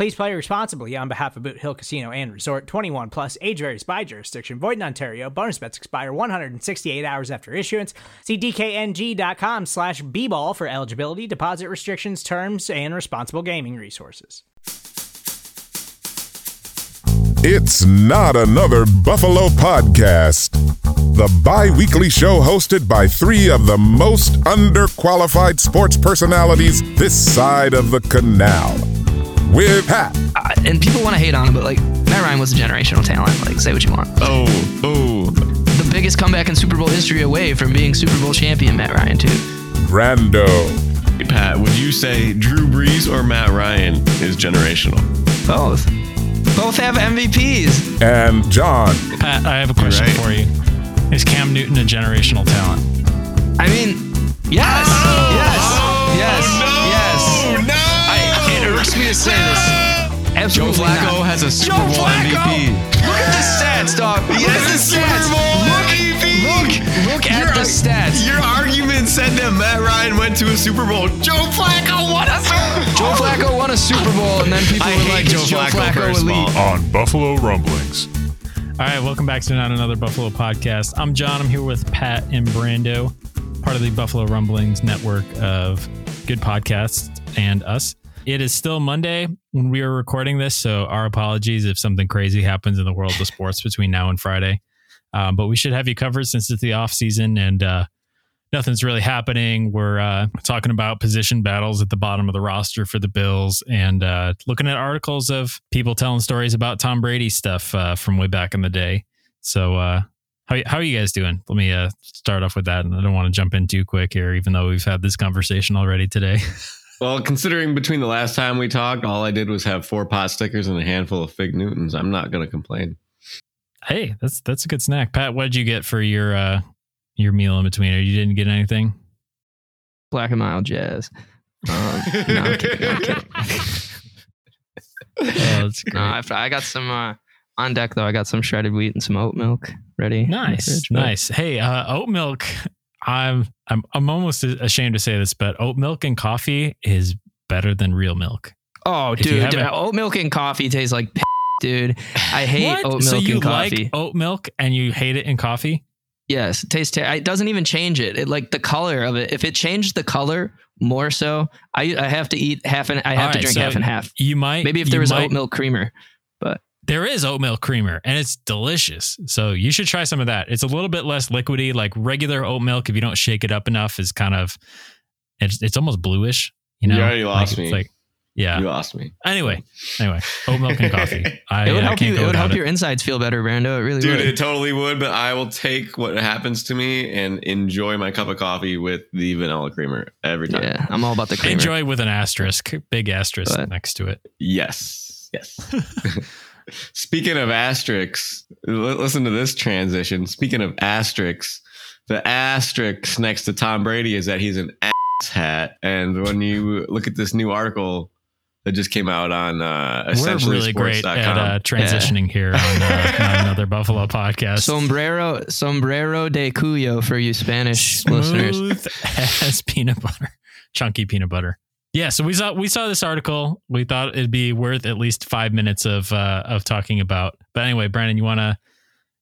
Please play responsibly on behalf of Boot Hill Casino and Resort 21 plus age varies by jurisdiction. Void in Ontario. Bonus bets expire 168 hours after issuance. See DKNG.com slash B ball for eligibility, deposit restrictions, terms, and responsible gaming resources. It's not another Buffalo podcast. The bi weekly show hosted by three of the most underqualified sports personalities this side of the canal. With Pat, Uh, and people want to hate on him, but like Matt Ryan was a generational talent. Like, say what you want. Oh, oh. The biggest comeback in Super Bowl history away from being Super Bowl champion, Matt Ryan, too. Brando, Pat, would you say Drew Brees or Matt Ryan is generational? Both. Both have MVPs. and John. Pat, I have a question right. for you. Is Cam Newton a generational talent? I mean, yes, yes, yes, I, me to say this. Joe Absolutely Flacco not. has a Super Joe Bowl Flacco! MVP. Look at the stats, dog. Look at the stats. Look, look at the stats. Your argument said that Matt Ryan went to a Super Bowl. Joe Flacco won a Super Bowl. Joe Flacco won a Super Bowl, and then people I were like, Joe "Is Joe Flacco, Flacco elite?" On Buffalo Rumblings. All right, welcome back to not another Buffalo podcast. I'm John. I'm here with Pat and Brando, part of the Buffalo Rumblings network of good podcasts and us. It is still Monday when we are recording this, so our apologies if something crazy happens in the world of sports between now and Friday. Um, but we should have you covered since it's the off season and uh, nothing's really happening. We're uh, talking about position battles at the bottom of the roster for the Bills and uh, looking at articles of people telling stories about Tom Brady stuff uh, from way back in the day. So, uh, how, how are you guys doing? Let me uh, start off with that. And I don't want to jump in too quick here, even though we've had this conversation already today. Well, considering between the last time we talked, all I did was have four pot stickers and a handful of fig Newtons, I'm not going to complain. hey, that's that's a good snack. Pat, what did you get for your uh, your meal in between? Or you didn't get anything? Black and mild jazz. Um, no, I'm kidding. I'm kidding. Oh, that's great. I've, I got some uh, on deck though. I got some shredded wheat and some oat milk ready. Nice, fridge, nice. Hey, uh, oat milk. I'm I'm I'm almost ashamed to say this, but oat milk and coffee is better than real milk. Oh, If you dude, oat milk and coffee tastes like p- dude. I hate oat milk so you and coffee. like oat milk and you hate it in coffee? yes, it tastes. Ter- it doesn't even change it. It like the color of it. If it changed the color more so, I I have to eat half and I have All to drink so half and half. You might Maybe if there was might- oat milk creamer. There is oat milk creamer and it's delicious. So you should try some of that. It's a little bit less liquidy, like regular oat milk. If you don't shake it up enough, is kind of it's it's almost bluish. You know, You already lost Like, me. It's like yeah. You lost me. Anyway, anyway, oat milk and coffee. I, It would help can't you. It would without help it. your insides feel better, Brando. It really Dude, would. it totally would, but I will take what happens to me and enjoy my cup of coffee with the vanilla creamer every time. yeah, I'm all about the creamer. Enjoy with an asterisk, big asterisk But- next to it. Yes. Yes. Speaking of asterisks, listen to this transition. Speaking of asterisks, the asterisk next to Tom Brady is that he's an ass hat. And when you look at this new article that just came out on uh, We're essentially really great at uh, transitioning here on uh, Not another Buffalo podcast. Sombrero, sombrero de cuyo for you Spanish listeners. Smooth as peanut butter, chunky peanut butter. Yeah, so we saw we saw this article. We thought it'd be worth at least five minutes of uh, of talking about. But anyway, Brandon, you wanna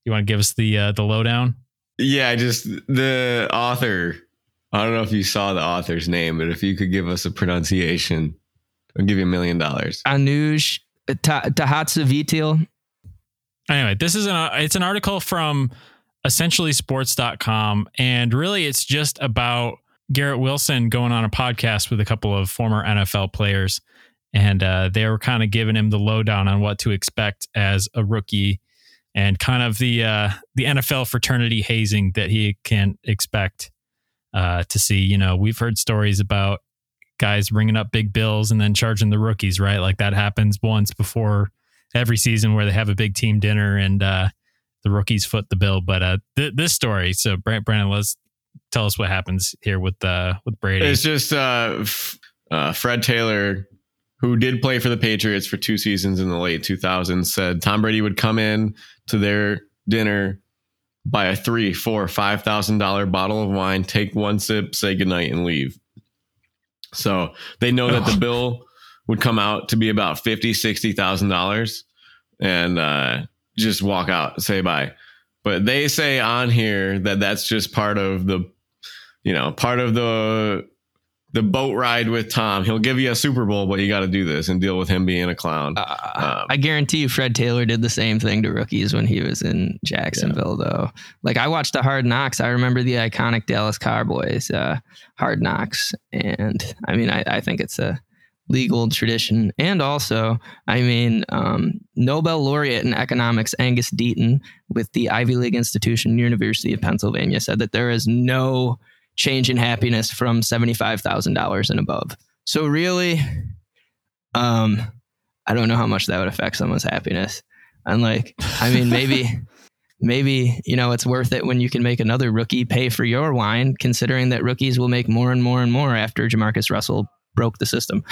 you wanna give us the uh, the lowdown? Yeah, just the author. I don't know if you saw the author's name, but if you could give us a pronunciation, I'll give you a million dollars. Anuj Ta- Tahatsa Vitil. Anyway, this is an it's an article from essentially sports.com. And really, it's just about Garrett Wilson going on a podcast with a couple of former NFL players. And uh, they were kind of giving him the lowdown on what to expect as a rookie and kind of the uh, the NFL fraternity hazing that he can expect uh, to see. You know, we've heard stories about guys ringing up big bills and then charging the rookies, right? Like that happens once before every season where they have a big team dinner and uh, the rookies foot the bill. But uh, th- this story, so Brandon, let's tell us what happens here with uh, with Brady. It's just uh, f- uh, Fred Taylor, who did play for the Patriots for two seasons in the late 2000s, said Tom Brady would come in to their dinner, buy a three, four, five thousand dollar bottle of wine, take one sip, say goodnight, and leave. So they know that the bill would come out to be about fifty, sixty thousand dollars, and uh, just walk out, say bye. But they say on here that that's just part of the, you know, part of the the boat ride with Tom. He'll give you a Super Bowl, but you got to do this and deal with him being a clown. Uh, um, I guarantee you, Fred Taylor did the same thing to rookies when he was in Jacksonville, yeah. though. Like I watched the Hard Knocks. I remember the iconic Dallas Cowboys uh, Hard Knocks, and I mean, I, I, think it's a legal tradition. And also, I mean, um, Nobel laureate in economics Angus Deaton with the Ivy League institution, University of Pennsylvania, said that there is no change in happiness from $75,000 and above. So really, um, I don't know how much that would affect someone's happiness. And like, I mean, maybe, maybe, you know, it's worth it when you can make another rookie pay for your wine, considering that rookies will make more and more and more after Jamarcus Russell broke the system.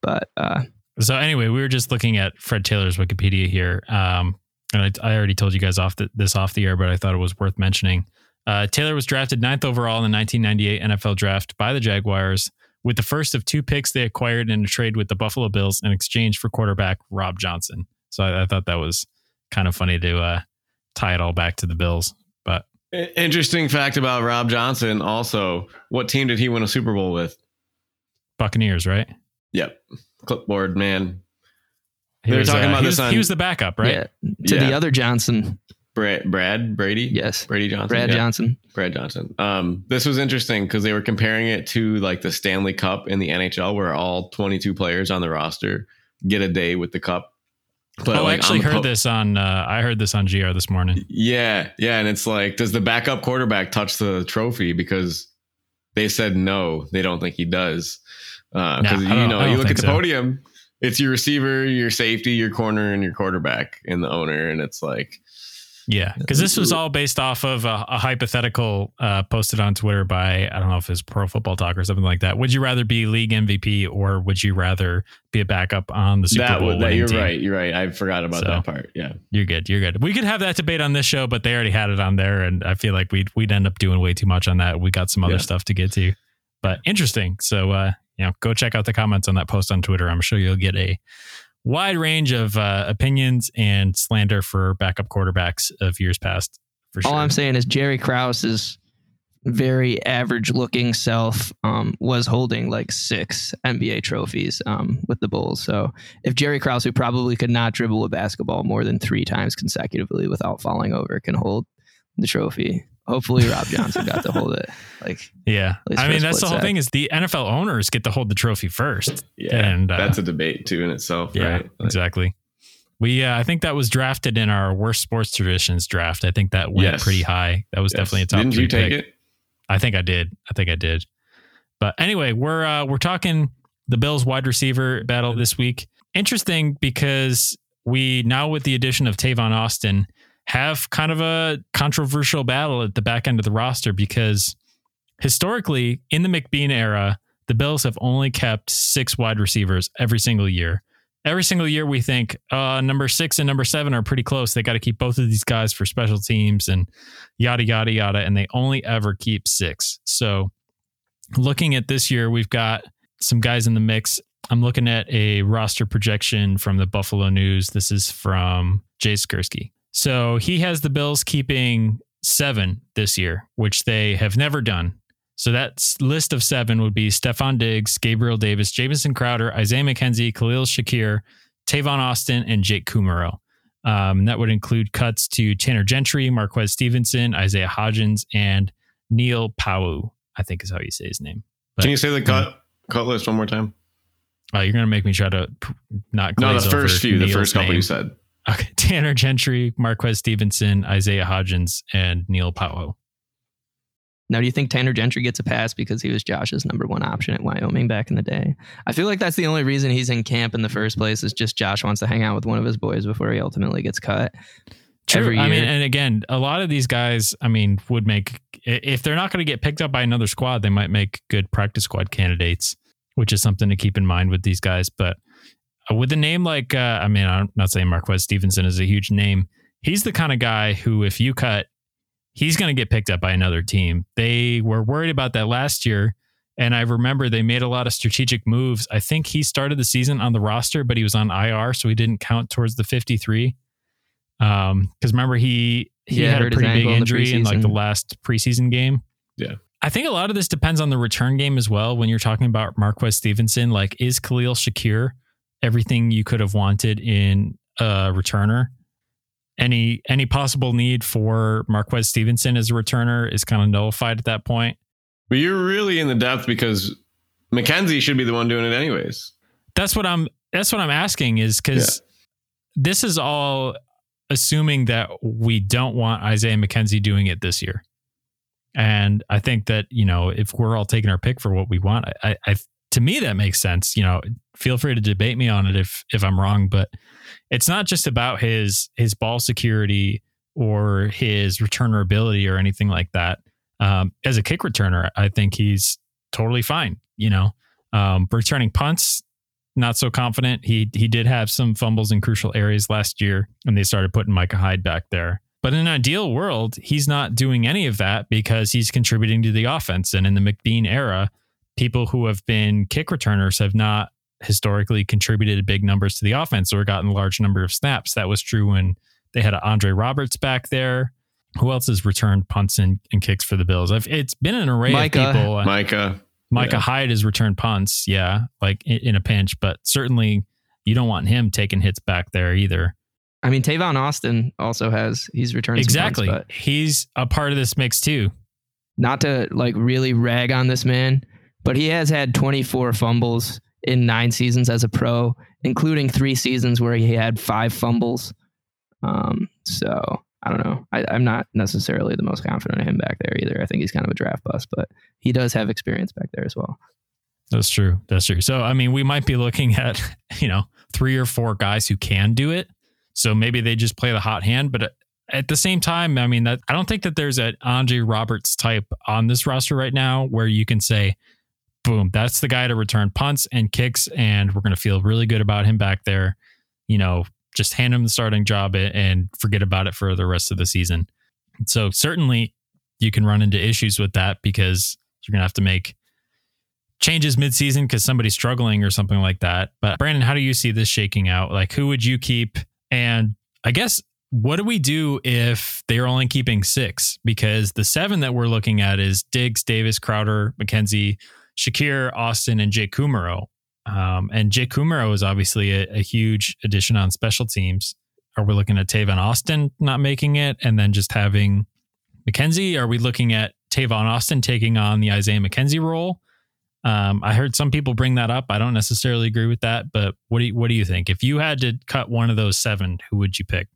But, uh, so anyway, we were just looking at Fred Taylor's Wikipedia here. Um, and I, I already told you guys off the, this off the air, but I thought it was worth mentioning. Uh, Taylor was drafted ninth overall in the 1998 NFL draft by the Jaguars, with the first of two picks they acquired in a trade with the Buffalo Bills in exchange for quarterback Rob Johnson. So I, I thought that was kind of funny to uh, tie it all back to the Bills. But interesting fact about Rob Johnson. Also, what team did he win a Super Bowl with? Buccaneers, right? Yep. Clipboard man. They were talking uh, about this. Was, on, he was the backup, right? Yeah. To yeah. the other Johnson. Brad, Brad Brady. Yes, Brady Johnson. Brad yeah. Johnson. Brad Johnson. Um, this was interesting because they were comparing it to like the Stanley Cup in the NHL, where all 22 players on the roster get a day with the cup. But oh, like, I actually heard po- this on. Uh, I heard this on GR this morning. Yeah, yeah, and it's like, does the backup quarterback touch the trophy? Because they said no, they don't think he does. Because uh, nah, you know, you look at the so. podium, it's your receiver, your safety, your corner, and your quarterback, and the owner, and it's like yeah, because this was all based off of a, a hypothetical uh, posted on Twitter by I don't know if it's Pro Football Talk or something like that. Would you rather be league MVP or would you rather be a backup on the Super that, Bowl? That, you're team? right. You're right. I forgot about so, that part. Yeah, you're good. You're good. We could have that debate on this show, but they already had it on there, and I feel like we'd we'd end up doing way too much on that. We got some other yeah. stuff to get to, but interesting. So uh, you know, go check out the comments on that post on Twitter. I'm sure you'll get a wide range of uh, opinions and slander for backup quarterbacks of years past. For sure. All I'm saying is Jerry Krause's very average looking self um, was holding like six NBA trophies um, with the Bulls. So if Jerry Krause, who probably could not dribble a basketball more than three times consecutively without falling over, can hold the trophy, hopefully Rob Johnson got to hold it. Like, yeah, I mean that's the whole set. thing is the NFL owners get to hold the trophy first. Yeah, and uh, that's a debate too in itself. Yeah, right? like, exactly. We, uh, I think that was drafted in our worst sports traditions draft. I think that went yes. pretty high. That was yes. definitely a top. Didn't you take pick. it? I think I did. I think I did. But anyway, we're uh, we're talking the Bills wide receiver battle this week. Interesting because we now with the addition of Tavon Austin have kind of a controversial battle at the back end of the roster because historically in the McBeane era, the Bills have only kept six wide receivers every single year. Every single year, we think uh, number six and number seven are pretty close. They got to keep both of these guys for special teams and yada, yada, yada. And they only ever keep six. So, looking at this year, we've got some guys in the mix. I'm looking at a roster projection from the Buffalo News. This is from Jay Skurski. So he has the Bills keeping seven this year, which they have never done. So that list of seven would be Stefon Diggs, Gabriel Davis, Jamison Crowder, Isaiah McKenzie, Khalil Shakir, Tavon Austin, and Jake Kumerow. Um, that would include cuts to Tanner Gentry, Marquez Stevenson, Isaiah Hodgins, and Neil Pau'u, I think is how you say his name. But, Can you say the cut cut list one more time? Oh, you're gonna make me try to not no the first few, Neil's the first couple name. you said. Okay, Tanner Gentry, Marquez Stevenson, Isaiah Hodgins, and Neil Pau'u. Now, do you think Tanner Gentry gets a pass because he was Josh's number one option at Wyoming back in the day? I feel like that's the only reason he's in camp in the first place is just Josh wants to hang out with one of his boys before he ultimately gets cut. True. I mean, and again, a lot of these guys, I mean, would make if they're not going to get picked up by another squad, they might make good practice squad candidates, which is something to keep in mind with these guys. But with a name like, uh, I mean, I'm not saying Marquez Stevenson is a huge name. He's the kind of guy who, if you cut, he's going to get picked up by another team. They were worried about that last year. And I remember they made a lot of strategic moves. I think he started the season on the roster, but he was on IR, so he didn't count towards the 53. Um, because remember he he yeah, had a pretty big injury in, in like the last preseason game. Yeah. I think a lot of this depends on the return game as well. When you're talking about Marquez Stevenson, like is Khalil Shakir everything you could have wanted in a returner? Any any possible need for Marquez Stevenson as a returner is kind of nullified at that point. But you're really in the depth because McKenzie should be the one doing it anyways. That's what I'm that's what I'm asking is because yeah. this is all assuming that we don't want Isaiah McKenzie doing it this year. And I think that, you know, if we're all taking our pick for what we want, I, I to me that makes sense. You know, feel free to debate me on it if if I'm wrong, but it's not just about his his ball security or his returner ability or anything like that. Um, as a kick returner, I think he's totally fine. You know, um, returning punts, not so confident. He he did have some fumbles in crucial areas last year, and they started putting Micah Hyde back there. But in an ideal world, he's not doing any of that because he's contributing to the offense. And in the McBeane era, people who have been kick returners have not historically contributed big numbers to the offense or gotten a large number of snaps. That was true when they had Andre Roberts back there. Who else has returned punts and, and kicks for the Bills? I've, it's been an array Micah. of people. Micah. Micah yeah. Hyde has returned punts, yeah, like in, in, a pinch, but certainly you don't want him taking hits back there either. I mean, Tavon Austin also has he's returned exactly. Punts, he's a part of this mix too. Not to like really rag on this man, but he has had 24 fumbles in nine seasons as a pro, including three seasons where he had five fumbles. Um, so I don't know. I, am not necessarily the most confident in him back there either. I think he's kind of a draft bust, but he does have experience back there as well. That's true. That's true. So, I mean, we might be looking at, you know, three or four guys who can do it. So maybe they just play the hot hand. But at the same time, I mean, that I don't think that there's an Andre Roberts type on this roster right now where you can say, boom, that's the guy to return punts and kicks. And we're going to feel really good about him back there. You know, just hand him the starting job and forget about it for the rest of the season. So certainly you can run into issues with that because you're going to have to make changes midseason because somebody's struggling or something like that. But Brandon, how do you see this shaking out? Like who would you keep? And I guess what do we do if they're only keeping six? Because the seven that we're looking at is Diggs, Davis, Crowder, McKenzie, Shakir, Austin, and Jake Kumerow. Um, and Jake Kumerow is obviously a, a, huge addition on special teams. Are we looking at Tavon Austin not making it and then just having McKenzie? Are we looking at Tavon Austin taking on the Isaiah McKenzie role? Um, I heard some people bring that up. I don't necessarily agree with that, but what do you, what do you think? If you had to cut one of those seven, who would you pick?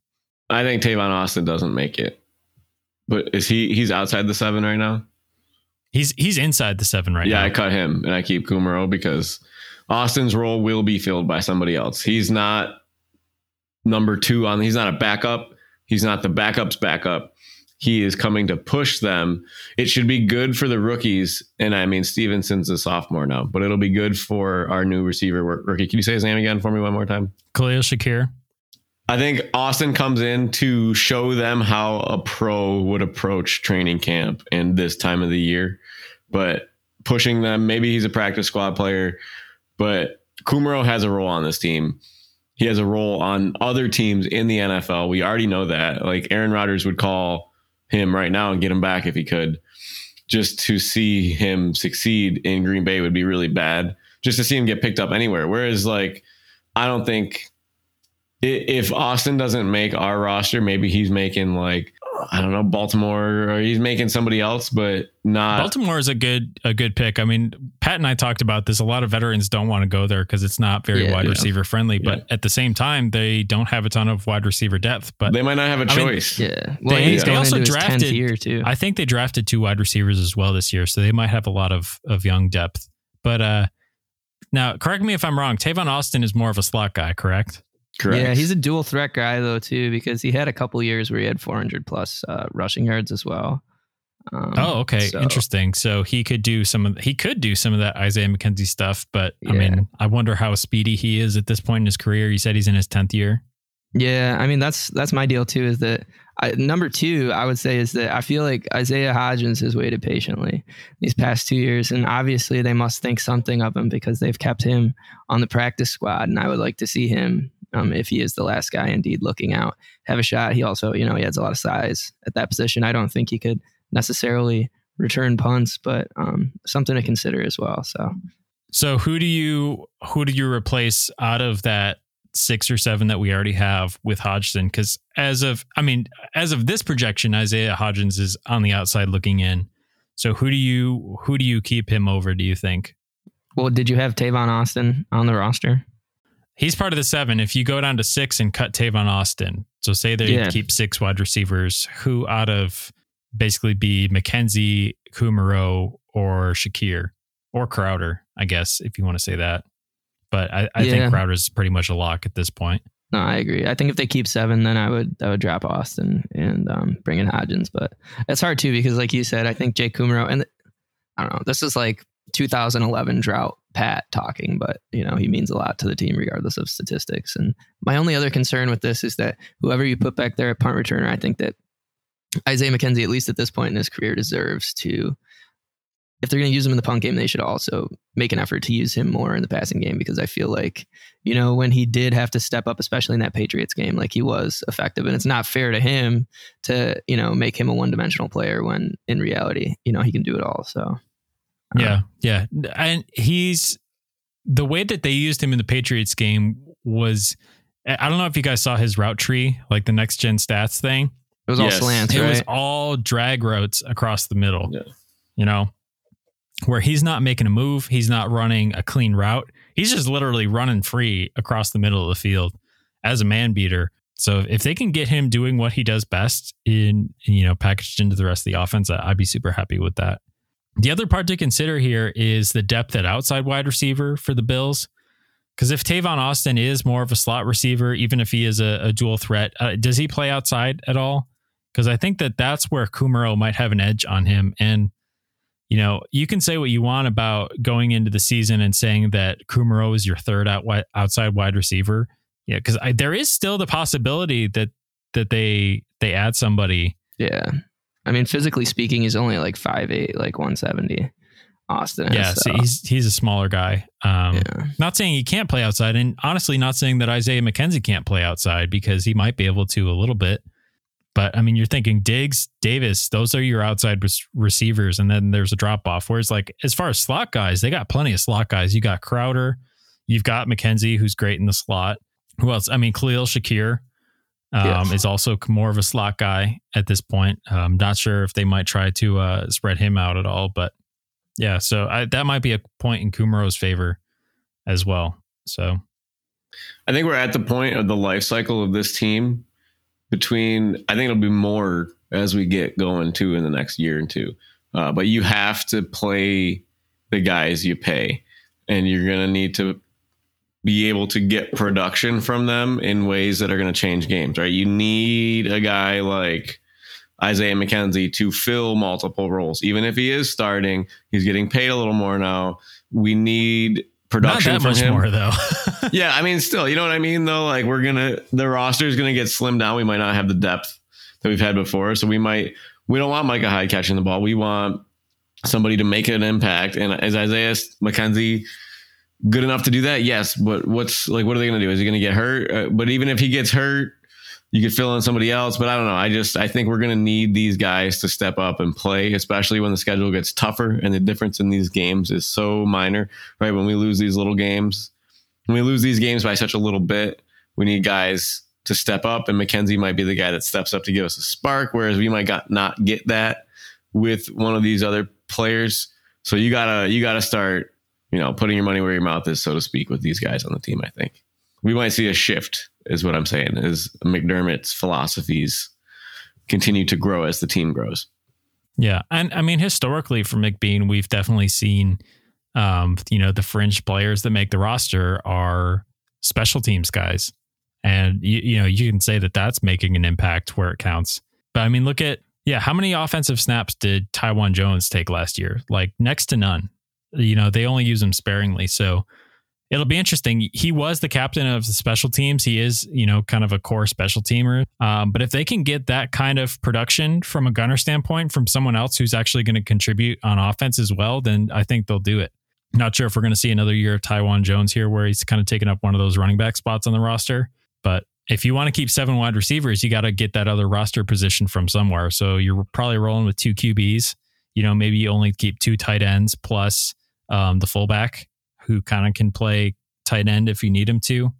I think Tavon Austin doesn't make it, but is he? He's outside the seven right now. He's he's inside the seven right yeah, now. Yeah, I cut him and I keep Kumerow because Austin's role will be filled by somebody else. He's not number two on. He's not a backup. He's not the backup's backup. He is coming to push them. It should be good for the rookies. And I mean, Stevenson's a sophomore now, but it'll be good for our new receiver rookie. Can you say his name again for me one more time? Khalil Shakir. I think Austin comes in to show them how a pro would approach training camp in this time of the year, but pushing them. Maybe he's a practice squad player. But Kumerow has a role on this team. He has a role on other teams in the NFL. We already know that. Like Aaron Rodgers would call him right now and get him back if he could. Just to see him succeed in Green Bay would be really bad. Just to see him get picked up anywhere. Whereas, like, I don't think if Austin doesn't make our roster, maybe he's making like I don't know Baltimore or he's making somebody else, but not Baltimore is a good a good pick. I mean, Pat and I talked about this. A lot of veterans don't want to go there because it's not very Yeah, wide yeah. receiver friendly. But Yeah. at the same time, they don't have a ton of wide receiver depth. But they might not have a I mean, choice. Yeah. Well, They- they also drafted- year too. I think they drafted two wide receivers as well this year, so they might have a lot of of young depth. But uh now, correct me if I'm wrong. Tavon Austin is more of a slot guy, correct? Correct. Yeah, he's a dual threat guy though too, because he had a couple years where he had 400 plus uh, rushing yards as well. Um, Oh, okay, so- interesting. So he could do some of he could do some of that Isaiah McKenzie stuff, but I mean, I wonder how speedy he is at this point in his career. You said he's in his tenth year. Yeah, I mean that's that's my deal too. Is that I, number two? I would say is that I feel like Isaiah Hodgins has waited patiently these past two years, and obviously they must think something of him because they've kept him on the practice squad, and I would like to see him, um, if he is the last guy indeed looking out, have a shot. He also, you know, he has a lot of size at that position. I don't think he could necessarily return punts, but um, something to consider as well. So So who do you who do you replace out of that six or seven that we already have with Hodgson? Because as of I mean, as of this projection, Isaiah Hodgins is on the outside looking in. So who do you who do you keep him over? Do you think well, did you have Tavon Austin on the roster? He's part of the seven? If you go down to six and cut Tavon Austin, so say they Yeah. keep six wide receivers, who out of basically be McKenzie, Kumerow, or Shakir or Crowder, I guess if you want to say that. But I, I Yeah. think Crowder's pretty much a lock at this point. No, I agree. I think if they keep seven, then I would I would drop Austin and um, bring in Hodgins. But it's hard too because, like you said, I think Jake Kumerow and I don't know. This is like 2011 drought Pat talking, but you know he means a lot to the team regardless of statistics. And my only other concern with this is that whoever you put back there at punt returner, I think that Isaiah McKenzie, at least at this point in his career, deserves to. If they're going to use him in the punt game, they should also make an effort to use him more in the passing game because I feel like you know, when he did have to step up, especially in that Patriots game, like he was effective. And it's not fair to him to, you know, make him a one dimensional player when in reality, you know, he can do it all. So, Yeah, yeah, and he's the way that they used him in the Patriots game was. I don't know if you guys saw his route tree, like the next gen stats thing. it was all slants, it right? was all drag routes across the middle. Yeah. You know, where he's not making a move, he's not running a clean route. He's just literally running free across the middle of the field as a man beater. So if they can get him doing what he does best in, you know, packaged into the rest of the offense, I'd be super happy with that. The other part to consider here is the depth at outside wide receiver for the Bills. Because if Tavon Austin is more of a slot receiver, even if he is a, a dual threat, uh, does he play outside at all? Because I think that that's where Kumerow might have an edge on him. And, you know, you can say what you want about going into the season and saying that Kumerow is your third out outside wide receiver. Yeah, because there is still the possibility that that they they add somebody. yeah. I mean, physically speaking, he's only like 5'8, like 170. Austin. Yeah, so, so he's he's a smaller guy. Um, yeah. Not saying he can't play outside, and honestly, not saying that Isaiah McKenzie can't play outside because he might be able to a little bit. But I mean, you're thinking Diggs, Davis, those are your outside receivers, and then there's a drop off. Whereas, like as far as slot guys, they got plenty of slot guys. You got Crowder, you've got McKenzie, who's great in the slot. Who else? I mean, Khalil Shakir um, Yes. is also more of a slot guy at this point. I'm not sure if they might try to uh, spread him out at all, but yeah, so I, that might be a point in Kumerow's favor as well. So I think we're at the point of the life cycle of this team between, I think it'll be more as we get going too in the next year and two. Uh, but you have to play the guys you pay, and you're going to need to be able to get production from them in ways that are going to change games, right? You need a guy like Isaiah McKenzie to fill multiple roles. Even if he is starting, he's getting paid a little more now. We need production not that from much him more though. yeah, I mean, still, you know what I mean, though. Like, we're gonna the roster is gonna get slimmed down. We might not have the depth that we've had before, so we might we don't want Micah Hyde catching the ball. We want somebody to make an impact. And as Isaiah McKenzie good enough to do that? Yes, but what's like, what are they gonna do? Is he gonna get hurt? Uh, but even if he gets hurt, you could fill in somebody else. But I don't know. I just I think we're gonna need these guys to step up and play, especially when the schedule gets tougher and the difference in these games is so minor. Right when we lose these little games when we lose these games by such a little bit, we need guys to step up, and McKenzie might be the guy that steps up to give us a spark, whereas we might got, not get that with one of these other players. So you gotta you gotta start, you know, putting your money where your mouth is, so to speak, with these guys on the team. I think we might see a shift, is what I'm saying. Is McDermott's philosophies continue to grow as the team grows. Yeah, and I mean historically for McBeane, we've definitely seen, um, you know, the fringe players that make the roster are special teams guys, and you, you know you can say that that's making an impact where it counts. But I mean, look at yeah, how many offensive snaps did Taiwan Jones take last year? Like next to none. You know, they only use him sparingly, so it'll be interesting. He was the captain of the special teams. He is, you know, kind of a core special teamer. Um, but if they can get that kind of production from a gunner standpoint from someone else who's actually going to contribute on offense as well, then I think they'll do it. Not sure if we're going to see another year of Taiwan Jones here where he's kind of taking up one of those running back spots on the roster. But if you want to keep seven wide receivers, you got to get that other roster position from somewhere. So you're probably rolling with two QBs. You know, maybe you only keep two tight ends plus um, the fullback who kind of can play tight end if you need him to.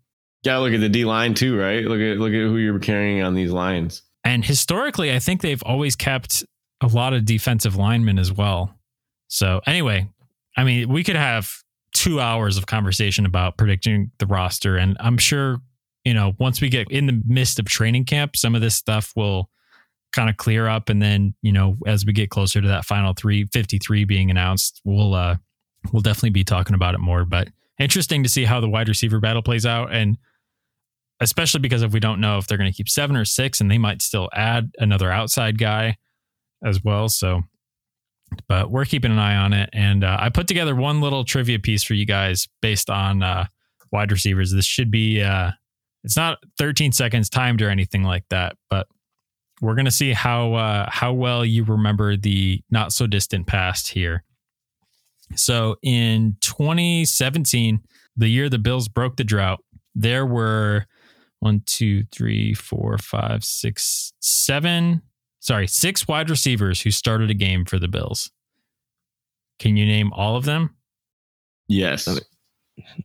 Yeah, look at the D line too, right? Look at look at who you're carrying on these lines. And historically, I think they've always kept a lot of defensive linemen as well. So anyway, I mean, we could have two hours of conversation about predicting the roster, and I'm sure you know once we get in the midst of training camp, some of this stuff will kind of clear up, and then you know as we get closer to that final three fifty three being announced, we'll uh we'll definitely be talking about it more. But interesting to see how the wide receiver battle plays out. And especially because if we don't know if they're going to keep seven or six, and they might still add another outside guy as well. So, but we're keeping an eye on it. And uh, I put together one little trivia piece for you guys based on uh, wide receivers. This should be, uh, it's not 13 seconds timed or anything like that, but we're going to see how uh, how well you remember the not so distant past here. So in 2017, the year the Bills broke the drought, there were one, two, three, four, five, six, seven, sorry, six wide receivers who started a game for the Bills. Can you name all of them? Yes.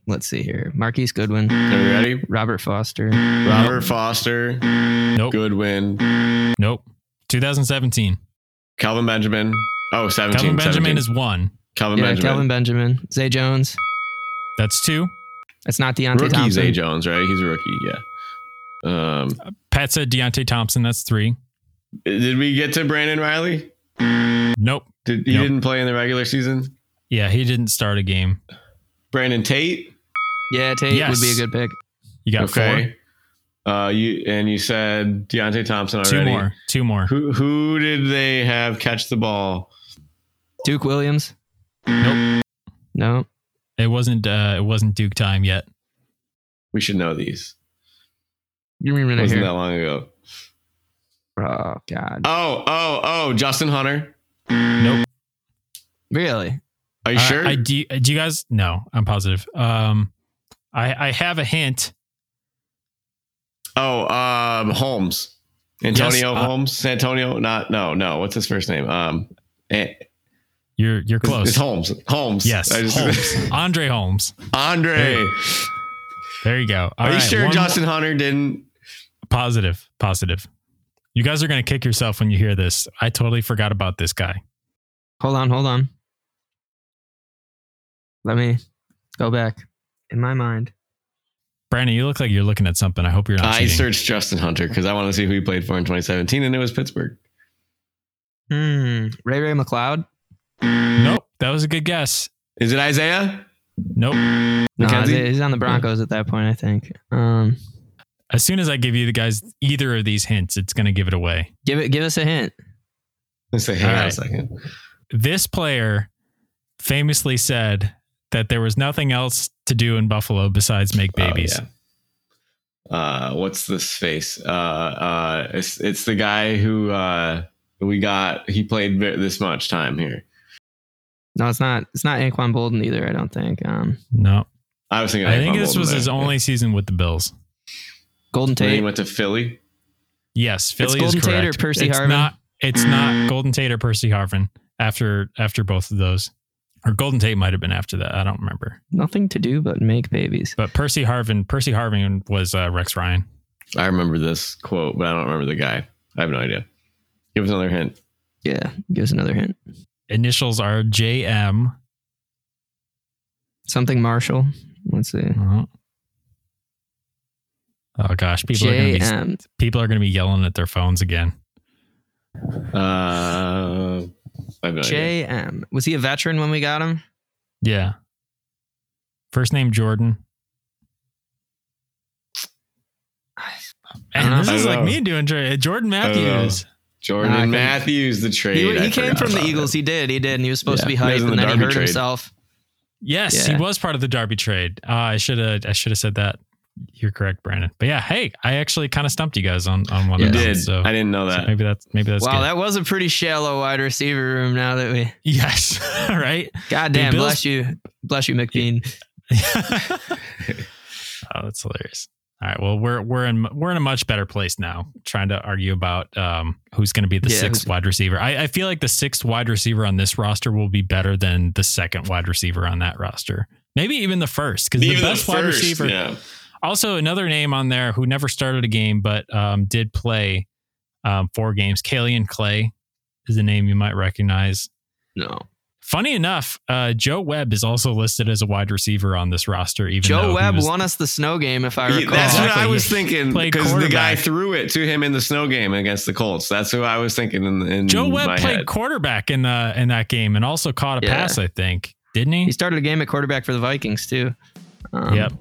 Let's see here. Marquise Goodwin. Are we ready? Robert Foster. Robert Foster. Nope. Goodwin. Nope. 2017. Calvin Benjamin. Oh, 17. Calvin Benjamin 17. is one. Calvin Yeah, Benjamin. Kelvin Benjamin. Zay Jones. That's two. That's not Deonte rookie Thompson. Zay Jones, right? He's a rookie. Yeah. Um, Pat said Deonte Thompson. That's three. did we get to Brandon Reilly? Nope. Did he Nope. didn't play in the regular season? Yeah, he didn't start a game. Brandon Tate. Yeah, Tate Yes. would be a good pick. You got Okay. Uh, you and you said Deonte Thompson four. already. Two more. Two more. Who who did they have catch the ball? Duke Williams. Nope. No. It wasn't. Uh, it wasn't Duke time yet. We should know these. You remember that Wasn't here? that long ago. Oh God. Oh oh oh, Justin Hunter. Nope. Really? Are you Uh, sure? I do. Do you guys? No, I'm positive. Um, I I have a hint. oh, um, Holmes. Antonio Yes, uh, Holmes. Antonio. Not no no. What's his first name? Um, eh, You're you're close. It's Holmes. Holmes. Yes, I just- Holmes. Andre Holmes. Andre. Hey. There you go. All Are you sure one Justin Hunter didn't? Positive. Positive. You guys are gonna kick yourself when you hear this. I totally forgot about this guy. Hold on, hold on. Let me go back in my mind. Brandon, you look like you're looking at something. I hope you're not I cheating. searched Justin Hunter because I want to see who he played for in 2017, and it was Pittsburgh. Hmm. Ray Ray McCloud. Nope. That was a good guess. Is it Isaiah? Nope. No, he's on the Broncos at that point, I think. Um, As soon as I give you the guys either of these hints, it's gonna give it away. give it. Give us a hint. Let's say, hang All on a second. This player famously said that there was nothing else to do in Buffalo besides make babies. Oh, yeah. Uh, what's this face? Uh, uh, it's it's the guy who uh, we got. He played this much time here. No, it's not. It's not Anquan Boldin either. I don't think. Um, No, I was thinking. I think this Boldin was there. his only season with the Bills. Golden Then he went to Philly. Yes, Philly Golden is Tate or. Percy it's Harvin? Not, it's not Golden Tate or Percy Harvin after after both of those. Or Golden Tate might have been after that. I don't remember. Nothing to do but make babies. But Percy Harvin, Percy Harvin was uh, Rex Ryan. I remember this quote, but I don't remember the guy. I have no idea. Give us another hint. Yeah, give us another hint. Initials are JM. Something Marshall. Let's see. Uh-huh. Oh gosh, people are gonna be people are gonna be yelling at their phones again. Uh, I have no idea. JM. Was he a veteran when we got him? Yeah. First name Jordan. And this don't is like me doing tra- Jordan Matthews. Jordan Matthews, the trade. He, he came from the Eagles. that. He did. He did. And he was supposed Yeah. to be He was hyped, and the then he hurt trade. himself. Yes, Yeah. he was part of the Darby trade. Uh, I should have I should have said that. You're correct, Brandon. But yeah, hey, I actually kind of stumped you guys on on one You of them. did. So, I didn't know so that. maybe that's maybe that's wow, good. that was a pretty shallow wide receiver room. Now that we, yes, right. God damn, bless you, bless you, McBeane. oh, that's hilarious. All right, well, we're we're in we're in a much better place now, trying to argue about um, who's going to be the Yeah, sixth wide receiver. I, I feel like the sixth wide receiver on this roster will be better than the second wide receiver on that roster. Maybe even the first, because the best wide first, receiver. Yeah. Also, another name on there who never started a game but um, did play um, four games. Kaelin Clay is a name you might recognize. No, Funny enough, uh, Joe Webb is also listed as a wide receiver on this roster. Even Joe Webb was- won us the snow game, if I He- recall. that's what I was thinking because the guy threw it to him in the snow game against the Colts. That's who I was thinking in, in Joe Webb my played head. quarterback in the in that game and also caught a Yeah. pass. I think didn't he? He started a game at quarterback for the Vikings too. Um, yep.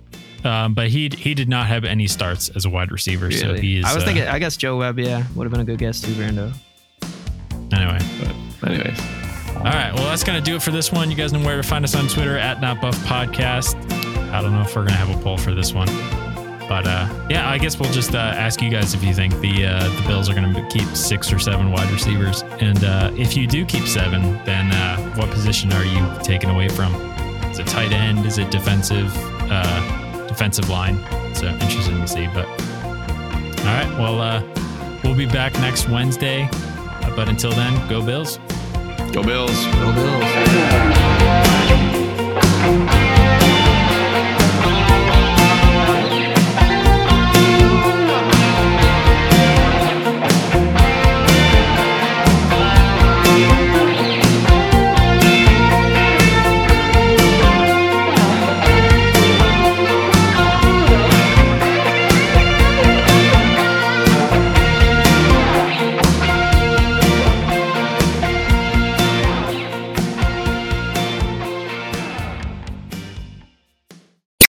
Um, but he he did not have any starts as a wide receiver, so really. he is. I was uh, thinking. I guess Joe Webb. Yeah, would have been a good guess too, Brando. anyway. But anyways, All right. Well, that's going to do it for this one. You guys know where to find us on Twitter at Not Buff Podcast. I don't know if we're going to have a poll for this one. But uh, yeah, I guess we'll just uh, ask you guys if you think the uh, the Bills are going to keep six or seven wide receivers, and uh, if you do keep seven, then uh, what position are you taking away from? Is it tight end? Is it defensive uh, defensive line? So interesting to see. But all right, well, uh, we'll be back next Wednesday. Uh, but until then, go Bills. go Bills. Go Bills.